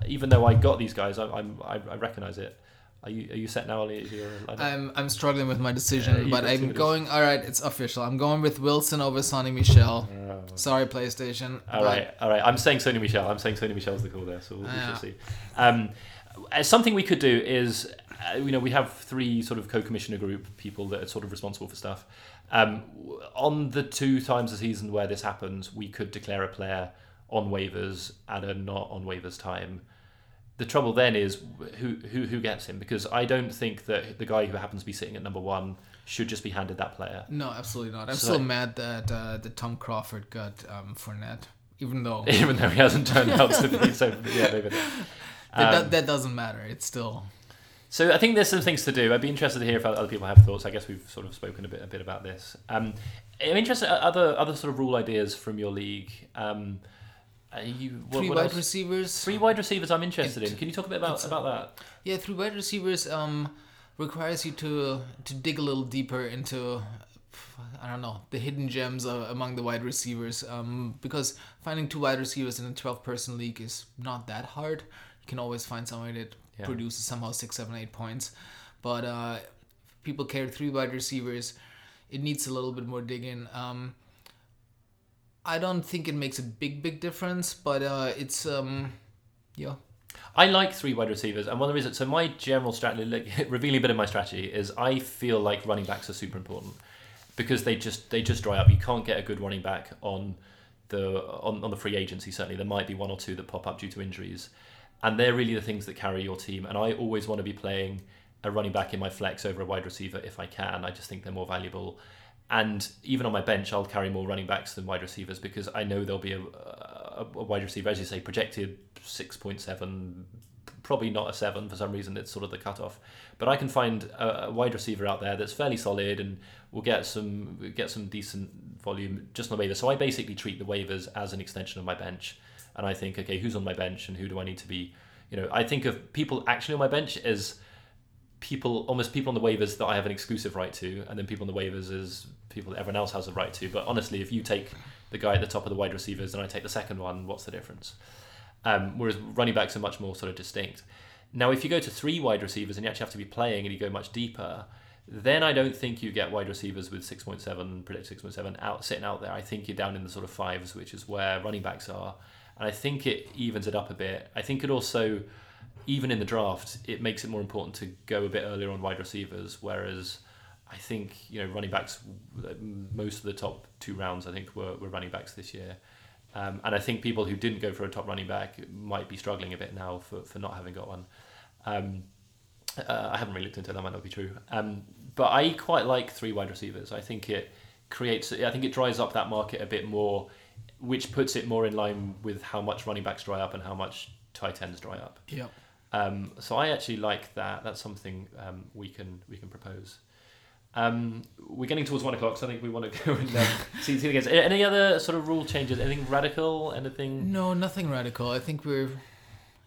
Speaker 3: even though I got these guys, I, I'm I, I recognize it. Are you are you set now, Oli?
Speaker 2: I'm I'm struggling with my decision, but I'm going. All right, it's official. I'm going with Wilson over Sony Michel. Oh. Sorry, PlayStation.
Speaker 3: All right, all right. I'm saying Sony Michel. I'm saying Sony Michel's the call there, so we'll, we shall see. Um, uh, something we could do is, uh, you know, we have three sort of co-commissioner group people that are sort of responsible for stuff. Um, on the two times a season where this happens, we could declare a player on waivers at a not on waivers time the trouble then is who, who who gets him because I don't think that the guy who happens to be sitting at number one should just be handed that player.
Speaker 2: No, absolutely not. I'm so, still mad that uh, that Tom Crawford got um, Fournette, even though [LAUGHS]
Speaker 3: even though he hasn't turned out to be. So yeah, maybe. [LAUGHS]
Speaker 2: Um, that, that doesn't matter. It's still.
Speaker 3: So I think there's some things to do. I'd be interested to hear if other people have thoughts. I guess we've sort of spoken a bit a bit about this. Um, I'm interested other other sort of rule ideas from your league. Um,
Speaker 2: you, what, three what wide else? receivers.
Speaker 3: Three wide receivers. I'm interested it, in. Can you talk a bit about about that?
Speaker 2: Yeah, three wide receivers um, requires you to to dig a little deeper into I don't know the hidden gems uh, among the wide receivers um, because finding two wide receivers in a 12 person league is not that hard. You can always find somebody that yeah. produces somehow six, seven, eight points, but uh, people carry three wide receivers. It needs a little bit more digging. Um, I don't think it makes a big big difference, but uh, it's um, yeah.
Speaker 3: I like three wide receivers, and one of the reasons. So my general strategy, like, [LAUGHS] revealing a bit of my strategy, is I feel like running backs are super important because they just they just dry up. You can't get a good running back on the on, on the free agency. Certainly, there might be one or two that pop up due to injuries, and they're really the things that carry your team. And I always want to be playing a running back in my flex over a wide receiver if I can. I just think they're more valuable. And even on my bench, I'll carry more running backs than wide receivers because I know there'll be a, a, a wide receiver, as you say, projected 6.7, probably not a 7 for some reason, it's sort of the cutoff. But I can find a, a wide receiver out there that's fairly solid and will get some get some decent volume just on the waiver. So I basically treat the waivers as an extension of my bench. And I think, okay, who's on my bench and who do I need to be? You know, I think of people actually on my bench as people almost people on the waivers that I have an exclusive right to, and then people on the waivers as people that everyone else has a right to. But honestly, if you take the guy at the top of the wide receivers and I take the second one, what's the difference? Um, whereas running backs are much more sort of distinct. Now, if you go to three wide receivers and you actually have to be playing and you go much deeper, then I don't think you get wide receivers with 6.7, predict 6.7 out sitting out there. I think you're down in the sort of fives, which is where running backs are. And I think it evens it up a bit. I think it also even in the draft, it makes it more important to go a bit earlier on wide receivers. Whereas I think you know running backs, most of the top two rounds I think were, were running backs this year. Um, and I think people who didn't go for a top running back might be struggling a bit now for, for not having got one. Um, uh, I haven't really looked into it, that might not be true. Um, but I quite like three wide receivers. I think it creates, I think it dries up that market a bit more, which puts it more in line with how much running backs dry up and how much tight ends dry up.
Speaker 2: Yeah.
Speaker 3: Um, so I actually like that. That's something um, we can we can propose. Um, we're getting towards one o'clock, so I think we want to [LAUGHS] go and um, see, see again. Any other sort of rule changes? Anything radical? Anything?
Speaker 2: No, nothing radical. I think we're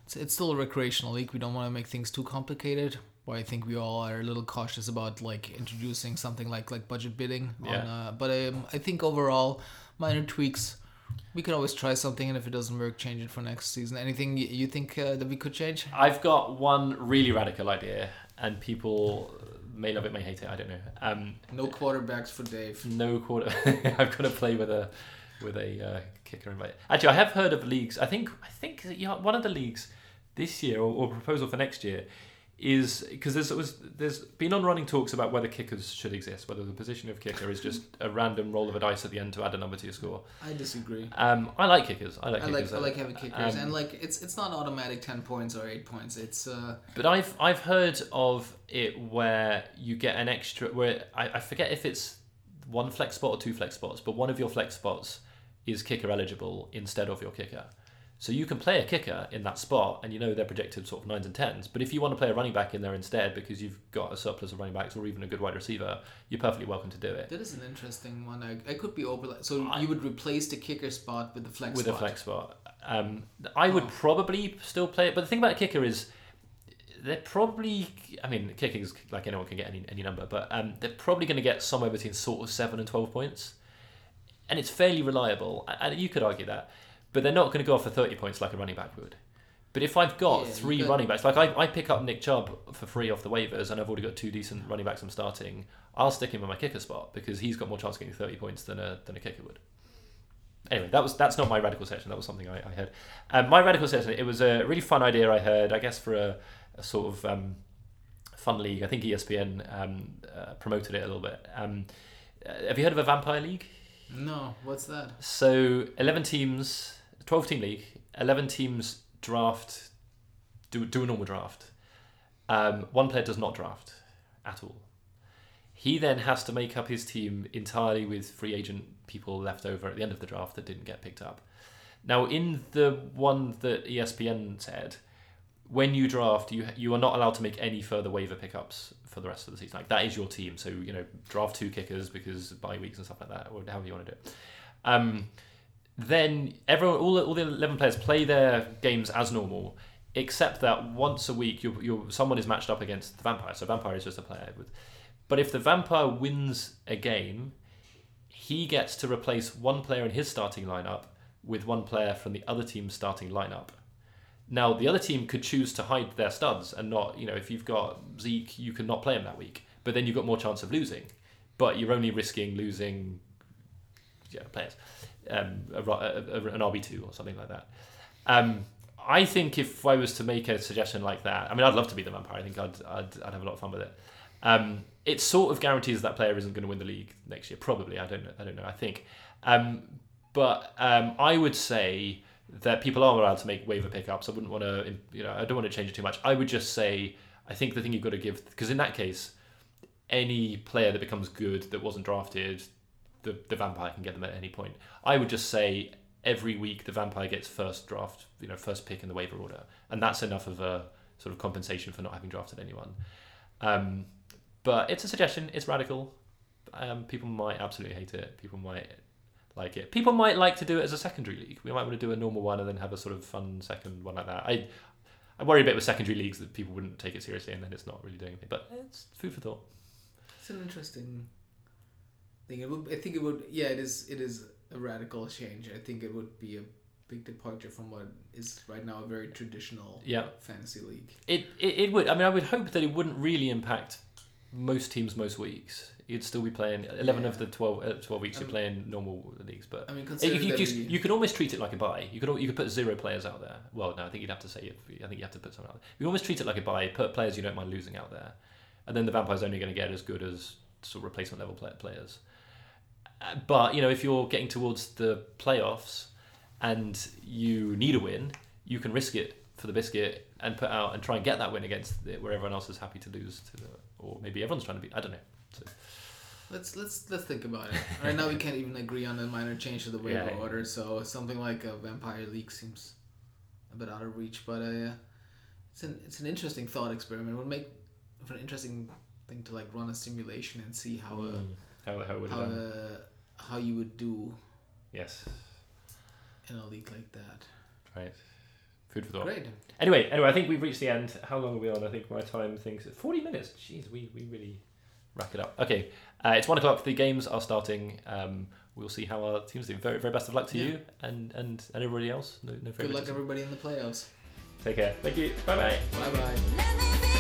Speaker 2: it's, it's still a recreational league. We don't want to make things too complicated. But I think we all are a little cautious about like introducing something like like budget bidding. Yeah. On, uh, but um, I think overall, minor tweaks we could always try something, and if it doesn't work, change it for next season. Anything you think uh, that we could change?
Speaker 3: I've got one really radical idea, and people may love it, may hate it. I don't know. Um,
Speaker 2: no quarterbacks for Dave.
Speaker 3: No quarter. [LAUGHS] I've got to play with a with a uh, kicker invite. Actually, I have heard of leagues. I think I think you know, one of the leagues this year or, or proposal for next year is because there's was there's been on running talks about whether kickers should exist, whether the position of kicker is just a random roll of a dice at the end to add a number to your score.
Speaker 2: I disagree.
Speaker 3: Um, I like kickers. I like.
Speaker 2: I
Speaker 3: kickers.
Speaker 2: like. I like having kickers, um, and like it's it's not automatic ten points or eight points. It's. Uh...
Speaker 3: But I've I've heard of it where you get an extra where I, I forget if it's one flex spot or two flex spots, but one of your flex spots is kicker eligible instead of your kicker. So you can play a kicker in that spot, and you know they're projected sort of nines and tens. But if you want to play a running back in there instead because you've got a surplus of running backs or even a good wide receiver, you're perfectly welcome to do it
Speaker 2: That is an interesting one. I, I could be overlap. So
Speaker 3: I-
Speaker 2: you would replace the kicker spot with the flex spot.
Speaker 3: with
Speaker 2: spot.
Speaker 3: a flex spot. Um, I would
Speaker 2: Oh.
Speaker 3: probably still play it, but the thing about a kicker is they're probably. I mean, kicking is like anyone can get any any number, but um, they're probably going to get somewhere between sort of seven and twelve points, and it's fairly reliable. And you could argue that, but they're not going to go off for thirty points like a running back would. But if I've got
Speaker 2: Yeah,
Speaker 3: three running backs, like I, I pick up Nick Chubb for free off the waivers, and I've already got two decent running backs I'm starting, I'll stick him in my kicker spot because he's got more chance of getting 30 points than a, than a kicker would. Anyway, that was that's not my radical section. That was something I, I heard. Um, my radical section. It was a really fun idea I heard. I guess for a, a sort of um, fun league. I think ESPN um, uh, promoted it a little bit. Um, uh, have you heard of a vampire league?
Speaker 2: No, what's that?
Speaker 3: So eleven teams, twelve team league. Eleven teams draft. Do do a normal draft. Um, one player does not draft at all. He then has to make up his team entirely with free agent people left over at the end of the draft that didn't get picked up. Now, in the one that ESPN said, when you draft, you you are not allowed to make any further waiver pickups for the rest of the season. Like that is your team. So you know, draft two kickers because bye weeks and stuff like that, or however you want to do it. Um, then everyone, all all the eleven players play their games as normal, except that once a week, you you someone is matched up against the vampire. So vampire is just a player but if the vampire wins a game, he gets to replace one player in his starting lineup with one player from the other team's starting lineup. Now, the other team could choose to hide their studs and not, you know, if you've got Zeke, you can not play him that week, but then you've got more chance of losing. But you're only risking losing yeah, players, um, a, a, an RB2 or something like that. Um, I think if I was to make a suggestion like that, I mean, I'd love to be the vampire. I think I'd, I'd, I'd have a lot of fun with it. Um, it sort of guarantees that player isn't going to win the league next year. Probably, I don't know. I don't know. I think, um, but um, I would say that people are allowed to make waiver pickups. I wouldn't want to, you know, I don't want to change it too much. I would just say I think the thing you've got to give because in that case, any player that becomes good that wasn't drafted, the the vampire can get them at any point. I would just say every week the vampire gets first draft, you know, first pick in the waiver order, and that's enough of a sort of compensation for not having drafted anyone. Um, but it's a suggestion. It's radical. Um, people might absolutely hate it. People might like it. People might like to do it as a secondary league. We might want to do a normal one and then have a sort of fun second one like that. I I worry a bit with secondary leagues that people wouldn't take it seriously and then it's not really doing anything. But it's food for thought.
Speaker 2: It's an interesting thing. It would, I think it would. Yeah, it is. It is a radical change. I think it would be a big departure from what is right now a very traditional
Speaker 3: Yeah.
Speaker 2: fantasy league.
Speaker 3: It, it it would. I mean, I would hope that it wouldn't really impact most teams most weeks. You'd still be playing eleven of the 12, uh, 12 weeks. You're
Speaker 2: Um,
Speaker 3: playing normal leagues, but
Speaker 2: I mean,
Speaker 3: you,
Speaker 2: considering
Speaker 3: you, just, you could almost treat it like a bye. You could you could put zero players out there. Well, no, I think you'd have to say I think you have to put someone out. there. You almost treat it like a bye. Put players you don't mind losing out there, and then the vampire's only going to get as good as sort of replacement level play- players. But you know, if you're getting towards the playoffs and you need a win, you can risk it for the biscuit and put out and try and get that win against the, where everyone else is happy to lose to, the, or maybe everyone's trying to be. I don't know. So,
Speaker 2: Let's let's let's think about it. [LAUGHS] Right now, we can't even agree on a minor change to the waiver
Speaker 3: Yeah.
Speaker 2: order, so something like a vampire league seems a bit out of reach. But uh, yeah, it's an it's an interesting thought experiment. It would make for an interesting thing to like run a simulation and see how uh,
Speaker 3: how how would it
Speaker 2: how
Speaker 3: done?
Speaker 2: How you would do
Speaker 3: Yes,
Speaker 2: in a league like that.
Speaker 3: right. Food for thought.
Speaker 2: Great.
Speaker 3: Anyway, anyway, I think we've reached the end. How long are we on? I think my time thinks forty minutes. Jeez, we, we really rack it up. Okay, uh, it's one o'clock. The games are starting. Um, we'll see how our teams do. Very very best of luck to
Speaker 2: Yeah.
Speaker 3: you and and and everybody else. No no
Speaker 2: Good luck, everybody in the playoffs.
Speaker 3: Take care. Thank you. Bye bye.
Speaker 2: Bye bye.
Speaker 1: Let me be